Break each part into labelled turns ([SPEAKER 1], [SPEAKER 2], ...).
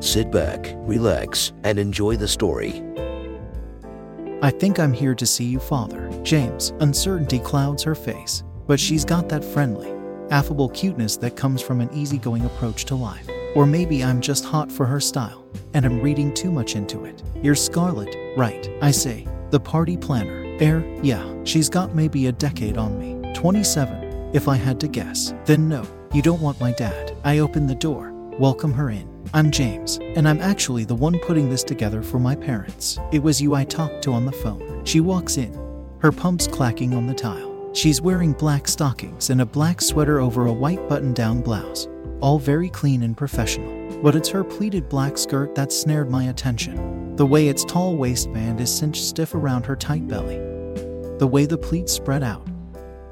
[SPEAKER 1] Sit back, relax, and enjoy the story.
[SPEAKER 2] I think I'm here to see you, Father. James. Uncertainty clouds her face, but she's got that friendly, affable cuteness that comes from an easygoing approach to life. Or maybe I'm just hot for her style, and I'm reading too much into it. You're Scarlett, right? I say. The party planner. Air, yeah, she's got maybe a decade on me. 27, if I had to guess. Then no, you don't want my dad. I open the door, welcome her in. I'm James, and I'm actually the one putting this together for my parents. It was you I talked to on the phone. She walks in, her pumps clacking on the tile. She's wearing black stockings and a black sweater over a white button down blouse, all very clean and professional. But it's her pleated black skirt that snared my attention. The way its tall waistband is cinched stiff around her tight belly. The way the pleats spread out,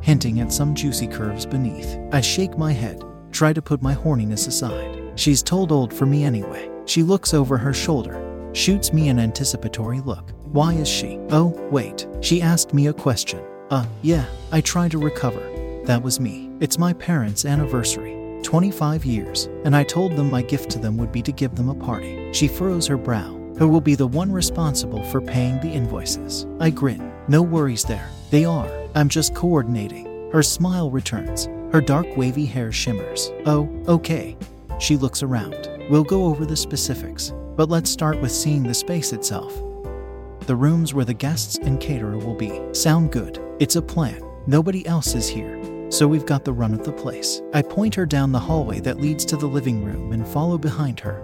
[SPEAKER 2] hinting at some juicy curves beneath. I shake my head, try to put my horniness aside. She's told old for me anyway. She looks over her shoulder, shoots me an anticipatory look. Why is she? Oh, wait. She asked me a question. Uh, yeah, I tried to recover. That was me. It's my parents' anniversary. 25 years, and I told them my gift to them would be to give them a party. She furrows her brow. Who will be the one responsible for paying the invoices? I grin. No worries there. They are. I'm just coordinating. Her smile returns. Her dark wavy hair shimmers. Oh, okay. She looks around. We'll go over the specifics, but let's start with seeing the space itself. The rooms where the guests and caterer will be. Sound good. It's a plan. Nobody else is here, so we've got the run of the place. I point her down the hallway that leads to the living room and follow behind her.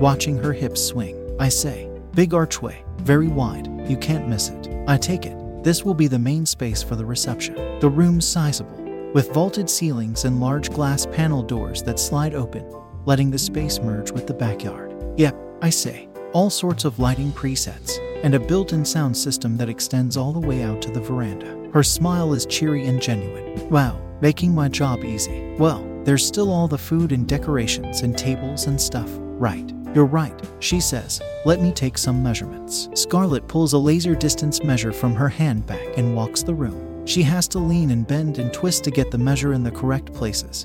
[SPEAKER 2] Watching her hips swing, I say, Big archway, very wide, you can't miss it. I take it. This will be the main space for the reception. The room's sizable, with vaulted ceilings and large glass panel doors that slide open, letting the space merge with the backyard. Yep, I say, all sorts of lighting presets, and a built in sound system that extends all the way out to the veranda. Her smile is cheery and genuine. Wow, making my job easy. Well, there's still all the food and decorations and tables and stuff. Right. You're right, she says. Let me take some measurements. Scarlett pulls a laser distance measure from her handbag and walks the room. She has to lean and bend and twist to get the measure in the correct places.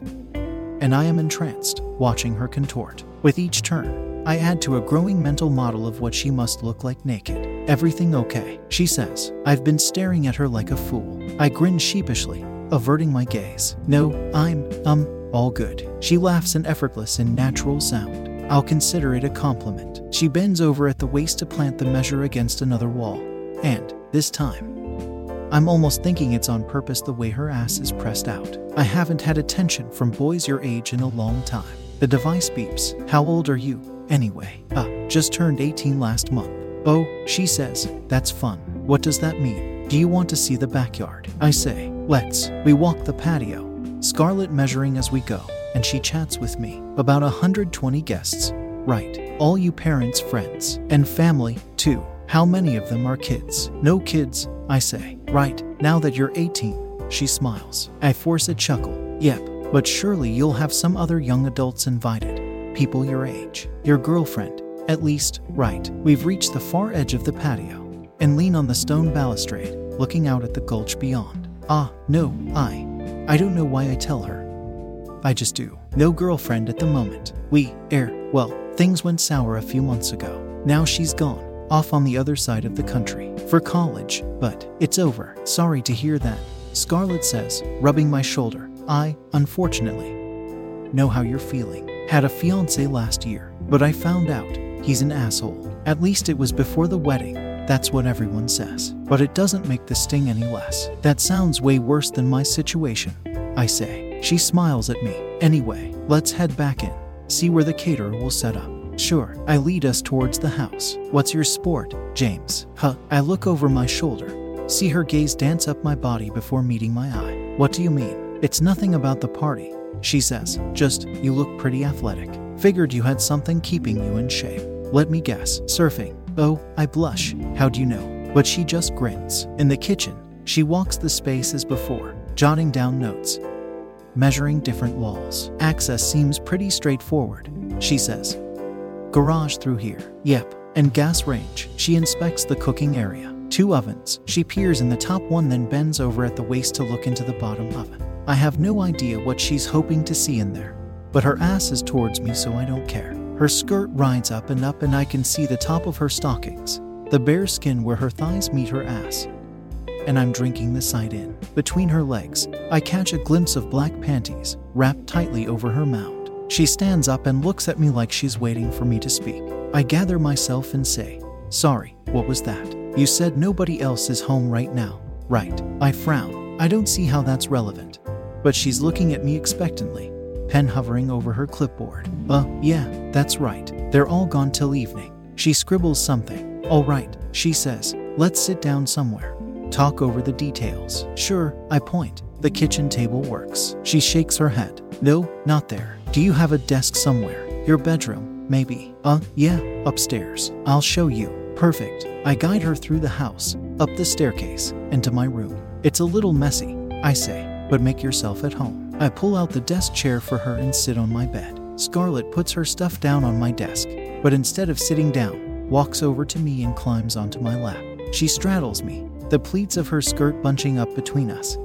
[SPEAKER 2] And I am entranced, watching her contort. With each turn, I add to a growing mental model of what she must look like naked. Everything okay, she says. I've been staring at her like a fool. I grin sheepishly, averting my gaze. No, I'm, um, all good. She laughs an effortless and natural sound. I'll consider it a compliment. She bends over at the waist to plant the measure against another wall. And, this time, I'm almost thinking it's on purpose the way her ass is pressed out. I haven't had attention from boys your age in a long time. The device beeps. How old are you, anyway? Ah, just turned 18 last month. Oh, she says, that's fun. What does that mean? Do you want to see the backyard? I say, let's. We walk the patio, Scarlett measuring as we go, and she chats with me. About 120 guests. Right. All you parents, friends, and family, too. How many of them are kids? No kids, I say. Right, now that you're 18, she smiles. I force a chuckle. Yep, but surely you'll have some other young adults invited. People your age. Your girlfriend. At least, right. We've reached the far edge of the patio and lean on the stone balustrade, looking out at the gulch beyond. Ah, no, I. I don't know why I tell her. I just do. No girlfriend at the moment. We, air, well, things went sour a few months ago. Now she's gone, off on the other side of the country, for college, but it's over. Sorry to hear that. Scarlett says, rubbing my shoulder. I, unfortunately, know how you're feeling. Had a fiance last year, but I found out he's an asshole. At least it was before the wedding. That's what everyone says. But it doesn't make the sting any less. That sounds way worse than my situation. I say. She smiles at me. Anyway, let's head back in, see where the caterer will set up. Sure, I lead us towards the house. What's your sport, James? Huh. I look over my shoulder, see her gaze dance up my body before meeting my eye. What do you mean? It's nothing about the party, she says. Just, you look pretty athletic. Figured you had something keeping you in shape. Let me guess, surfing. Oh, I blush. How do you know? But she just grins. In the kitchen, she walks the space as before, jotting down notes, measuring different walls. Access seems pretty straightforward, she says. Garage through here. Yep. And gas range. She inspects the cooking area. Two ovens. She peers in the top one, then bends over at the waist to look into the bottom oven. I have no idea what she's hoping to see in there, but her ass is towards me, so I don't care. Her skirt rides up and up, and I can see the top of her stockings, the bare skin where her thighs meet her ass. And I'm drinking the sight in. Between her legs, I catch a glimpse of black panties wrapped tightly over her mound. She stands up and looks at me like she's waiting for me to speak. I gather myself and say, Sorry, what was that? You said nobody else is home right now, right? I frown. I don't see how that's relevant. But she's looking at me expectantly, pen hovering over her clipboard. Uh, yeah, that's right. They're all gone till evening. She scribbles something. All right, she says, let's sit down somewhere. Talk over the details. Sure, I point. The kitchen table works. She shakes her head. No, not there. Do you have a desk somewhere? Your bedroom, maybe. Uh, yeah, upstairs. I'll show you. Perfect. I guide her through the house, up the staircase, and to my room. It's a little messy, I say, but make yourself at home. I pull out the desk chair for her and sit on my bed. Scarlett puts her stuff down on my desk, but instead of sitting down, walks over to me and climbs onto my lap. She straddles me, the pleats of her skirt bunching up between us,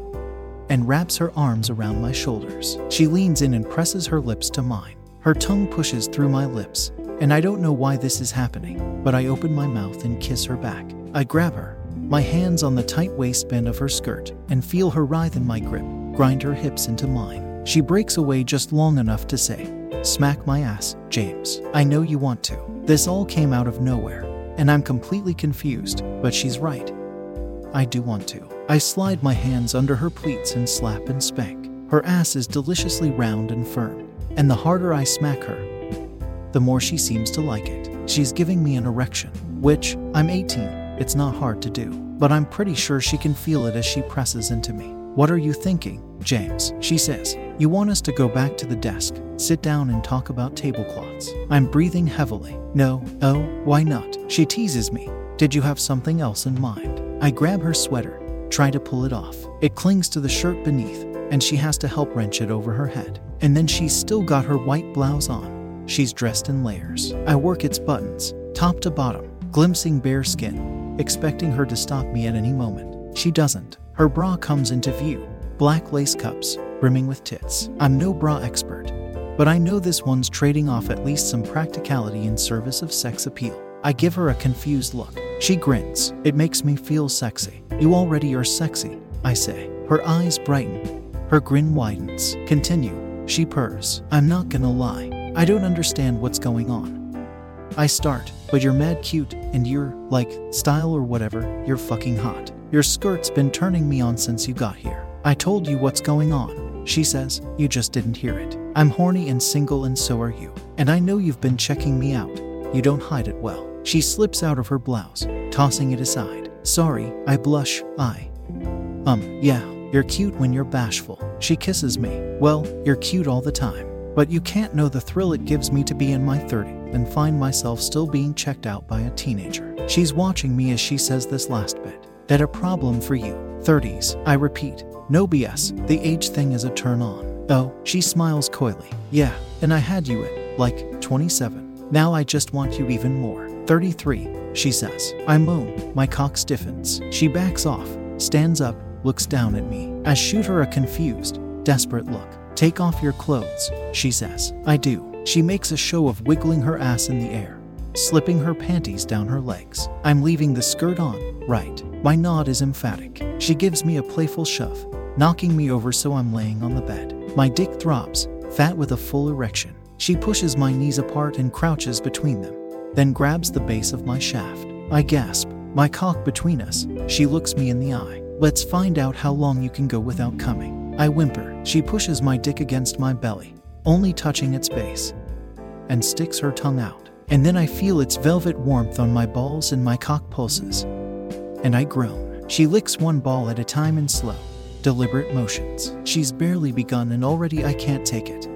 [SPEAKER 2] and wraps her arms around my shoulders. She leans in and presses her lips to mine. Her tongue pushes through my lips, and I don't know why this is happening, but I open my mouth and kiss her back. I grab her, my hands on the tight waistband of her skirt, and feel her writhe in my grip, grind her hips into mine. She breaks away just long enough to say, Smack my ass, James. I know you want to. This all came out of nowhere, and I'm completely confused, but she's right. I do want to. I slide my hands under her pleats and slap and spank. Her ass is deliciously round and firm, and the harder I smack her, the more she seems to like it. She's giving me an erection, which, I'm 18, it's not hard to do, but I'm pretty sure she can feel it as she presses into me. What are you thinking, James? She says. You want us to go back to the desk, sit down, and talk about tablecloths. I'm breathing heavily. No, oh, why not? She teases me. Did you have something else in mind? I grab her sweater, try to pull it off. It clings to the shirt beneath, and she has to help wrench it over her head. And then she's still got her white blouse on. She's dressed in layers. I work its buttons, top to bottom, glimpsing bare skin, expecting her to stop me at any moment. She doesn't. Her bra comes into view, black lace cups, brimming with tits. I'm no bra expert, but I know this one's trading off at least some practicality in service of sex appeal. I give her a confused look. She grins. It makes me feel sexy. You already are sexy, I say. Her eyes brighten. Her grin widens. Continue. She purrs. I'm not gonna lie. I don't understand what's going on. I start, but you're mad cute, and you're, like, style or whatever, you're fucking hot. Your skirt's been turning me on since you got here. I told you what's going on. She says, You just didn't hear it. I'm horny and single, and so are you. And I know you've been checking me out. You don't hide it well. She slips out of her blouse, tossing it aside. Sorry, I blush. I. Um, yeah, you're cute when you're bashful. She kisses me. Well, you're cute all the time. But you can't know the thrill it gives me to be in my 30s and find myself still being checked out by a teenager. She's watching me as she says this last bit. That a problem for you. 30s, I repeat. No BS, the age thing is a turn on. Oh, she smiles coyly. Yeah, and I had you at, like, 27. Now I just want you even more. 33, she says. I moan. My cock stiffens. She backs off, stands up, looks down at me. I shoot her a confused, desperate look. Take off your clothes, she says. I do. She makes a show of wiggling her ass in the air, slipping her panties down her legs. I'm leaving the skirt on, right. My nod is emphatic. She gives me a playful shove, knocking me over so I'm laying on the bed. My dick throbs, fat with a full erection. She pushes my knees apart and crouches between them, then grabs the base of my shaft. I gasp, my cock between us. She looks me in the eye. Let's find out how long you can go without coming. I whimper. She pushes my dick against my belly, only touching its base, and sticks her tongue out. And then I feel its velvet warmth on my balls and my cock pulses. And I groan. She licks one ball at a time in slow, deliberate motions. She's barely begun and already I can't take it.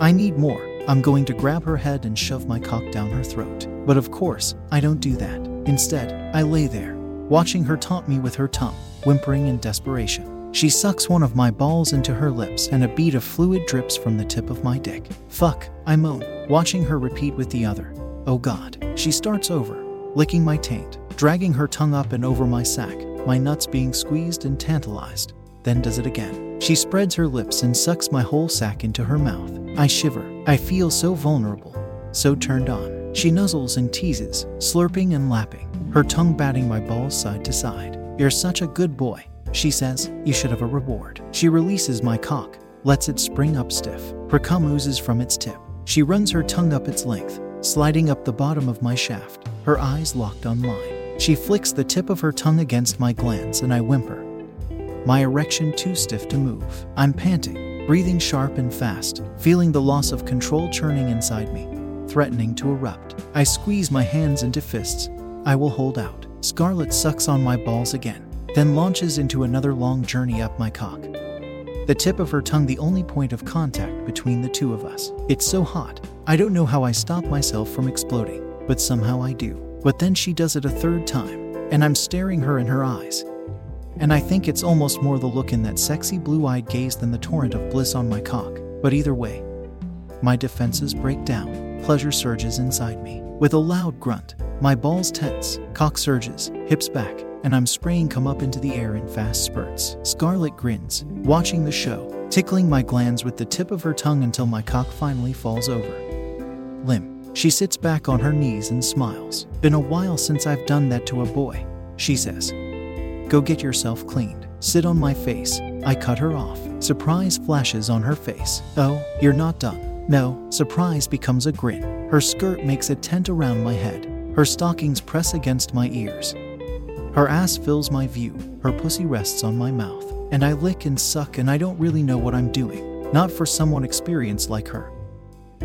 [SPEAKER 2] I need more. I'm going to grab her head and shove my cock down her throat. But of course, I don't do that. Instead, I lay there, watching her taunt me with her tongue, whimpering in desperation. She sucks one of my balls into her lips and a bead of fluid drips from the tip of my dick. Fuck, I moan, watching her repeat with the other. Oh god. She starts over, licking my taint, dragging her tongue up and over my sack, my nuts being squeezed and tantalized. Then does it again. She spreads her lips and sucks my whole sack into her mouth. I shiver. I feel so vulnerable, so turned on. She nuzzles and teases, slurping and lapping, her tongue batting my balls side to side. You're such a good boy, she says. You should have a reward. She releases my cock, lets it spring up stiff. Her cum oozes from its tip. She runs her tongue up its length, sliding up the bottom of my shaft, her eyes locked on mine. She flicks the tip of her tongue against my glans and I whimper. My erection too stiff to move. I'm panting, breathing sharp and fast, feeling the loss of control churning inside me, threatening to erupt. I squeeze my hands into fists. I will hold out. Scarlett sucks on my balls again, then launches into another long journey up my cock. The tip of her tongue, the only point of contact between the two of us. It's so hot. I don't know how I stop myself from exploding, but somehow I do. But then she does it a third time, and I'm staring her in her eyes. And I think it's almost more the look in that sexy blue eyed gaze than the torrent of bliss on my cock. But either way, my defenses break down, pleasure surges inside me. With a loud grunt, my balls tense, cock surges, hips back, and I'm spraying come up into the air in fast spurts. Scarlett grins, watching the show, tickling my glans with the tip of her tongue until my cock finally falls over. Limp. She sits back on her knees and smiles. Been a while since I've done that to a boy, she says. Go get yourself cleaned. Sit on my face. I cut her off. Surprise flashes on her face. Oh, you're not done. No, surprise becomes a grin. Her skirt makes a tent around my head. Her stockings press against my ears. Her ass fills my view. Her pussy rests on my mouth. And I lick and suck, and I don't really know what I'm doing. Not for someone experienced like her.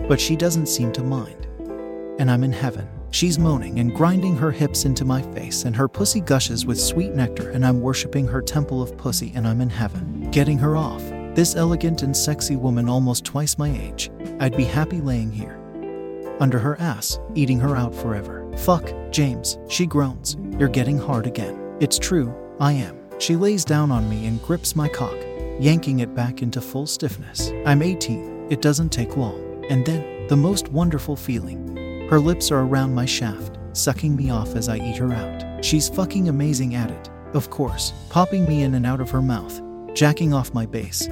[SPEAKER 2] But she doesn't seem to mind. And I'm in heaven. She's moaning and grinding her hips into my face, and her pussy gushes with sweet nectar, and I'm worshiping her temple of pussy, and I'm in heaven. Getting her off. This elegant and sexy woman, almost twice my age, I'd be happy laying here. Under her ass, eating her out forever. Fuck, James, she groans. You're getting hard again. It's true, I am. She lays down on me and grips my cock, yanking it back into full stiffness. I'm 18, it doesn't take long. And then, the most wonderful feeling. Her lips are around my shaft, sucking me off as I eat her out. She's fucking amazing at it, of course, popping me in and out of her mouth, jacking off my base,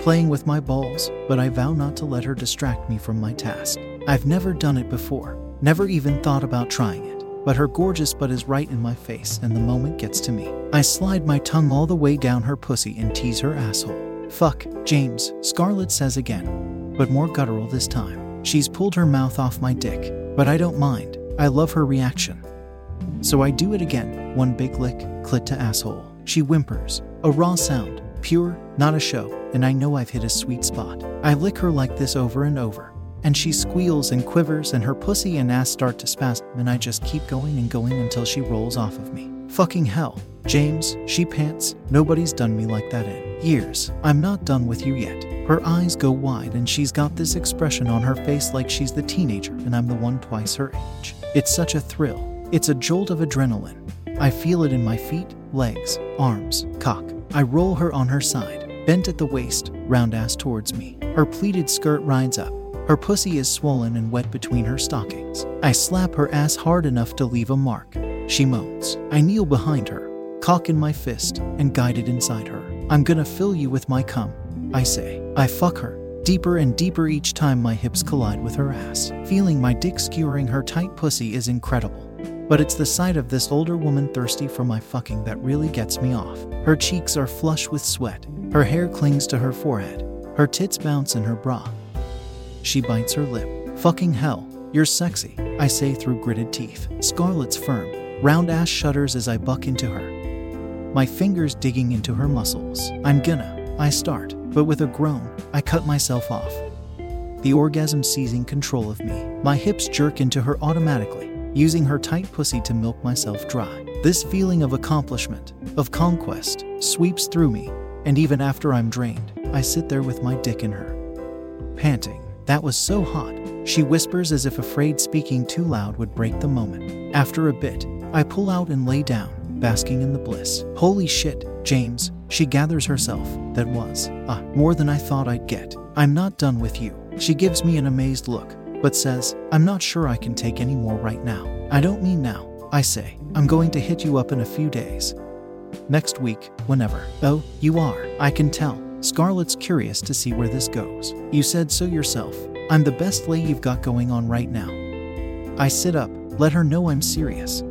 [SPEAKER 2] playing with my balls, but I vow not to let her distract me from my task. I've never done it before, never even thought about trying it. But her gorgeous butt is right in my face, and the moment gets to me. I slide my tongue all the way down her pussy and tease her asshole. Fuck, James, Scarlett says again, but more guttural this time. She's pulled her mouth off my dick, but I don't mind. I love her reaction. So I do it again, one big lick, clit to asshole. She whimpers, a raw sound, pure, not a show, and I know I've hit a sweet spot. I lick her like this over and over, and she squeals and quivers, and her pussy and ass start to spasm, and I just keep going and going until she rolls off of me. Fucking hell. James, she pants, nobody's done me like that in years. I'm not done with you yet. Her eyes go wide, and she's got this expression on her face like she's the teenager and I'm the one twice her age. It's such a thrill. It's a jolt of adrenaline. I feel it in my feet, legs, arms, cock. I roll her on her side, bent at the waist, round ass towards me. Her pleated skirt rides up. Her pussy is swollen and wet between her stockings. I slap her ass hard enough to leave a mark. She moans. I kneel behind her, cock in my fist, and guide it inside her. I'm gonna fill you with my cum, I say. I fuck her, deeper and deeper each time my hips collide with her ass. Feeling my dick skewering her tight pussy is incredible. But it's the sight of this older woman thirsty for my fucking that really gets me off. Her cheeks are flush with sweat. Her hair clings to her forehead. Her tits bounce in her bra. She bites her lip. Fucking hell, you're sexy, I say through gritted teeth. Scarlett's firm, round ass shudders as I buck into her. My fingers digging into her muscles. I'm gonna, I start, but with a groan, I cut myself off. The orgasm seizing control of me. My hips jerk into her automatically, using her tight pussy to milk myself dry. This feeling of accomplishment, of conquest, sweeps through me, and even after I'm drained, I sit there with my dick in her. Panting, that was so hot, she whispers as if afraid speaking too loud would break the moment. After a bit, I pull out and lay down, basking in the bliss. Holy shit, James, she gathers herself. That was, ah, more than I thought I'd get. I'm not done with you. She gives me an amazed look, but says, I'm not sure I can take any more right now. I don't mean now, I say. I'm going to hit you up in a few days. Next week, whenever. Oh, you are. I can tell. Scarlett's curious to see where this goes. You said so yourself. I'm the best lay you've got going on right now. I sit up, let her know I'm serious.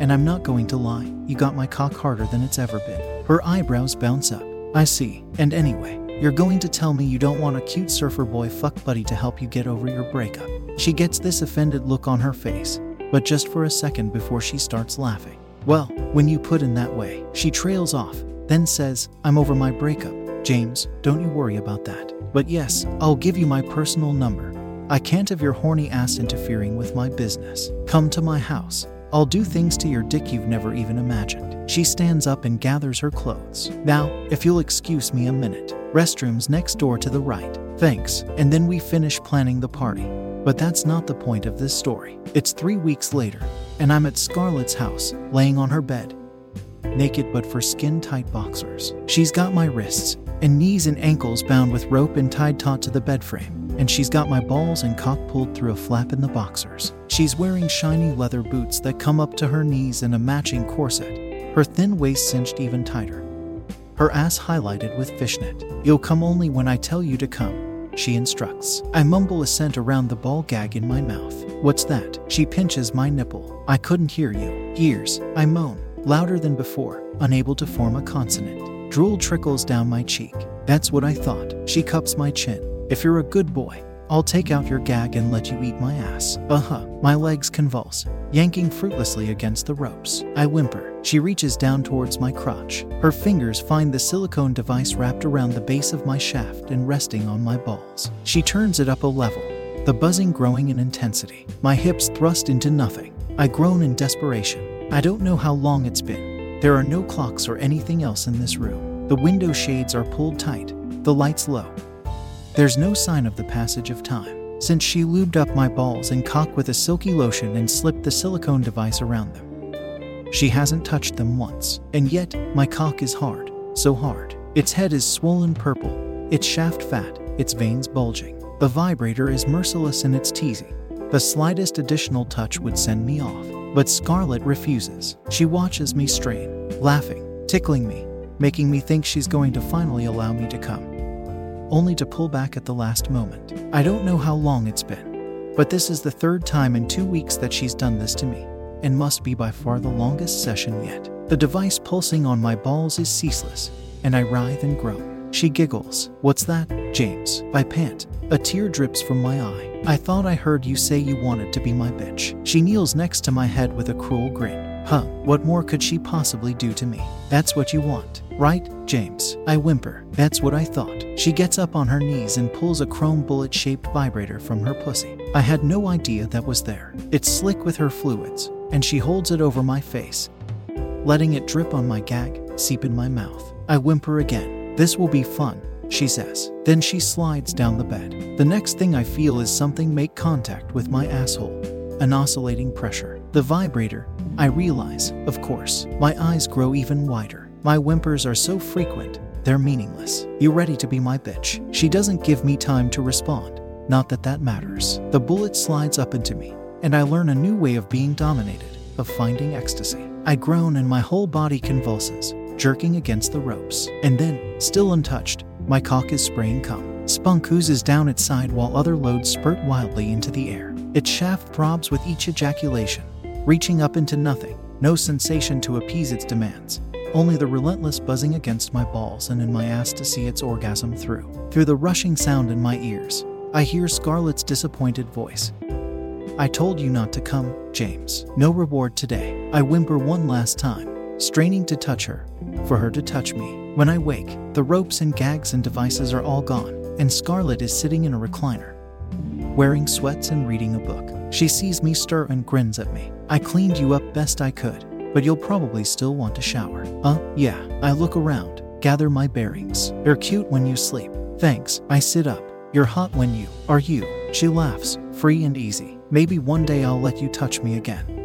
[SPEAKER 2] And I'm not going to lie, you got my cock harder than it's ever been. Her eyebrows bounce up. I see. And anyway, you're going to tell me you don't want a cute surfer boy fuck buddy to help you get over your breakup. She gets this offended look on her face, but just for a second before she starts laughing. Well, when you put it in that way, she trails off, then says, I'm over my breakup. James, don't you worry about that. But yes, I'll give you my personal number. I can't have your horny ass interfering with my business. Come to my house. I'll do things to your dick you've never even imagined. She stands up and gathers her clothes. Now, if you'll excuse me a minute, restrooms next door to the right. Thanks. And then we finish planning the party. But that's not the point of this story. It's three weeks later, and I'm at Scarlett's house, laying on her bed, naked but for skin tight boxers. She's got my wrists and knees and ankles bound with rope and tied taut to the bed frame, and she's got my balls and cock pulled through a flap in the boxers. She's wearing shiny leather boots that come up to her knees and a matching corset, her thin waist cinched even tighter. Her ass highlighted with fishnet. You'll come only when I tell you to come, she instructs. I mumble assent around the ball gag in my mouth. What's that? She pinches my nipple. I couldn't hear you. Ears. I moan, louder than before, unable to form a consonant. Drool trickles down my cheek. That's what I thought. She cups my chin. If you're a good boy, I'll take out your gag and let you eat my ass. Uh huh. My legs convulse, yanking fruitlessly against the ropes. I whimper. She reaches down towards my crotch. Her fingers find the silicone device wrapped around the base of my shaft and resting on my balls. She turns it up a level, the buzzing growing in intensity. My hips thrust into nothing. I groan in desperation. I don't know how long it's been. There are no clocks or anything else in this room. The window shades are pulled tight, the lights low. There's no sign of the passage of time, since she lubed up my balls and cock with a silky lotion and slipped the silicone device around them. She hasn't touched them once, and yet my cock is hard, so hard. Its head is swollen purple, its shaft fat, its veins bulging. The vibrator is merciless in its teasing. The slightest additional touch would send me off, but Scarlett refuses. She watches me strain, laughing, tickling me, making me think she's going to finally allow me to come only to pull back at the last moment. I don't know how long it's been, but this is the third time in two weeks that she's done this to me, and must be by far the longest session yet. The device pulsing on my balls is ceaseless, and I writhe and groan. She giggles. What's that, James? I pant. A tear drips from my eye. I thought I heard you say you wanted to be my bitch. She kneels next to my head with a cruel grin. Huh, what more could she possibly do to me? That's what you want, right, James? I whimper. That's what I thought. She gets up on her knees and pulls a chrome bullet shaped vibrator from her pussy. I had no idea that was there. It's slick with her fluids, and she holds it over my face, letting it drip on my gag, seep in my mouth. I whimper again. This will be fun, she says. Then she slides down the bed. The next thing I feel is something make contact with my asshole, an oscillating pressure. The vibrator, I realize, of course. My eyes grow even wider. My whimpers are so frequent, they're meaningless. You ready to be my bitch? She doesn't give me time to respond. Not that that matters. The bullet slides up into me, and I learn a new way of being dominated, of finding ecstasy. I groan and my whole body convulses, jerking against the ropes. And then, still untouched, my cock is spraying cum. Spunk oozes down its side while other loads spurt wildly into the air. Its shaft throbs with each ejaculation, reaching up into nothing, no sensation to appease its demands. Only the relentless buzzing against my balls and in my ass to see its orgasm through. Through the rushing sound in my ears, I hear Scarlett's disappointed voice. I told you not to come, James. No reward today. I whimper one last time, straining to touch her, for her to touch me. When I wake, the ropes and gags and devices are all gone, and Scarlett is sitting in a recliner, wearing sweats and reading a book. She sees me stir and grins at me. I cleaned you up best I could, but you'll probably still want to shower. Uh, yeah. I look around, gather my bearings. You're cute when you sleep. Thanks. I sit up. You're hot when you. Are you? She laughs, free and easy. Maybe one day I'll let you touch me again.